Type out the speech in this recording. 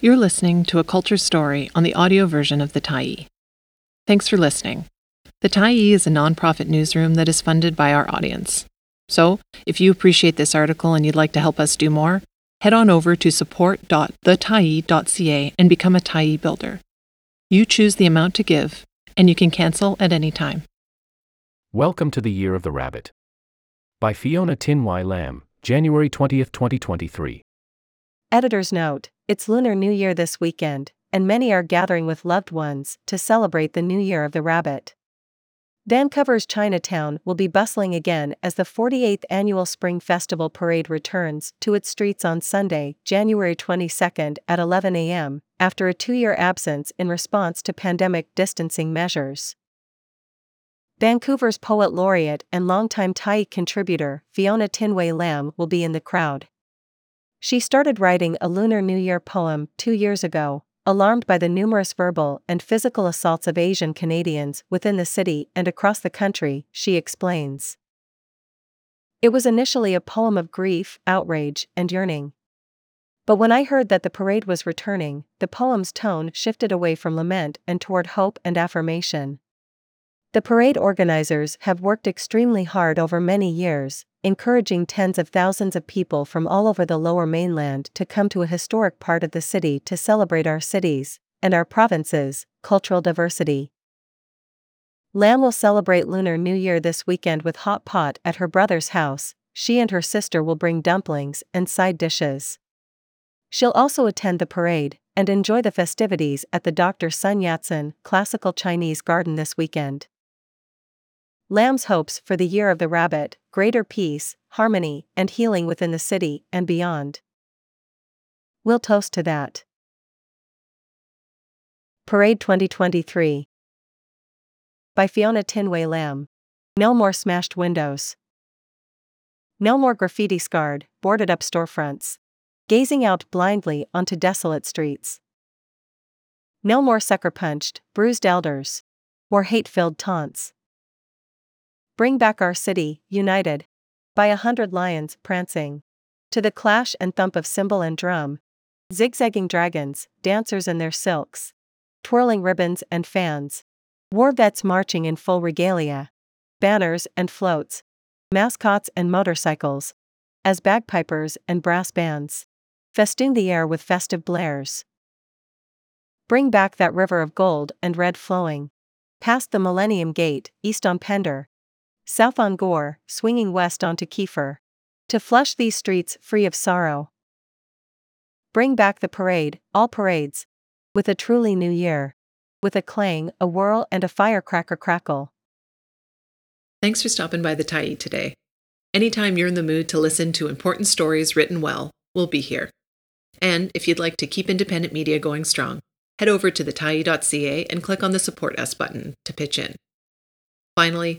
You're listening to a culture story on the audio version of The Tyee. Thanks for listening. The Tyee is a nonprofit newsroom that is funded by our audience. So, if you appreciate this article and you'd like to help us do more, head on over to support.thetyee.ca and become a Tyee builder. You choose the amount to give, and you can cancel at any time. Welcome to the Year of the Rabbit. By Fiona Tinwei Lam, January 20th, 2023. Editor's note It's Lunar New Year this weekend, and many are gathering with loved ones to celebrate the New Year of the Rabbit. Vancouver's Chinatown will be bustling again as the 48th annual Spring Festival Parade returns to its streets on Sunday, January 22nd at 11 a.m., after a two year absence in response to pandemic distancing measures. Vancouver's poet laureate and longtime Tyee contributor, Fiona Tinwei Lam, will be in the crowd. She started writing a Lunar New Year poem two years ago, alarmed by the numerous verbal and physical assaults of Asian Canadians within the city and across the country, she explains. It was initially a poem of grief, outrage, and yearning. But when I heard that the parade was returning, the poem's tone shifted away from lament and toward hope and affirmation. The parade organizers have worked extremely hard over many years, encouraging tens of thousands of people from all over the lower mainland to come to a historic part of the city to celebrate our cities and our provinces' cultural diversity. Lam will celebrate Lunar New Year this weekend with hot pot at her brother's house. She and her sister will bring dumplings and side dishes. She'll also attend the parade and enjoy the festivities at the Dr. Sun Yat sen Classical Chinese Garden this weekend. Lam's hopes for the Year of the Rabbit, greater peace, harmony, and healing within the city and beyond. We'll toast to that. Parade 2023 by Fiona Tinwei Lam. No more smashed windows. No more graffiti scarred, boarded up storefronts. Gazing out blindly onto desolate streets. No more sucker punched, bruised elders. Or hate filled taunts. Bring back our city, united. By a hundred lions, prancing. To the clash and thump of cymbal and drum. Zigzagging dragons, dancers in their silks. Twirling ribbons and fans. War vets marching in full regalia. Banners and floats. Mascots and motorcycles. As bagpipers and brass bands. Festoon the air with festive blares. Bring back that river of gold and red flowing. Past the Millennium Gate, east on Pender, south on Gore, swinging west onto Keefer. To flush these streets free of sorrow. Bring back the parade, all parades. With a truly new year. With a clang, a whirl, and a firecracker crackle. Thanks for stopping by the Tyee today. Anytime you're in the mood to listen to important stories written well, we'll be here. And if you'd like to keep independent media going strong, head over to thetyee.ca and click on the Support Us button to pitch in. Finally,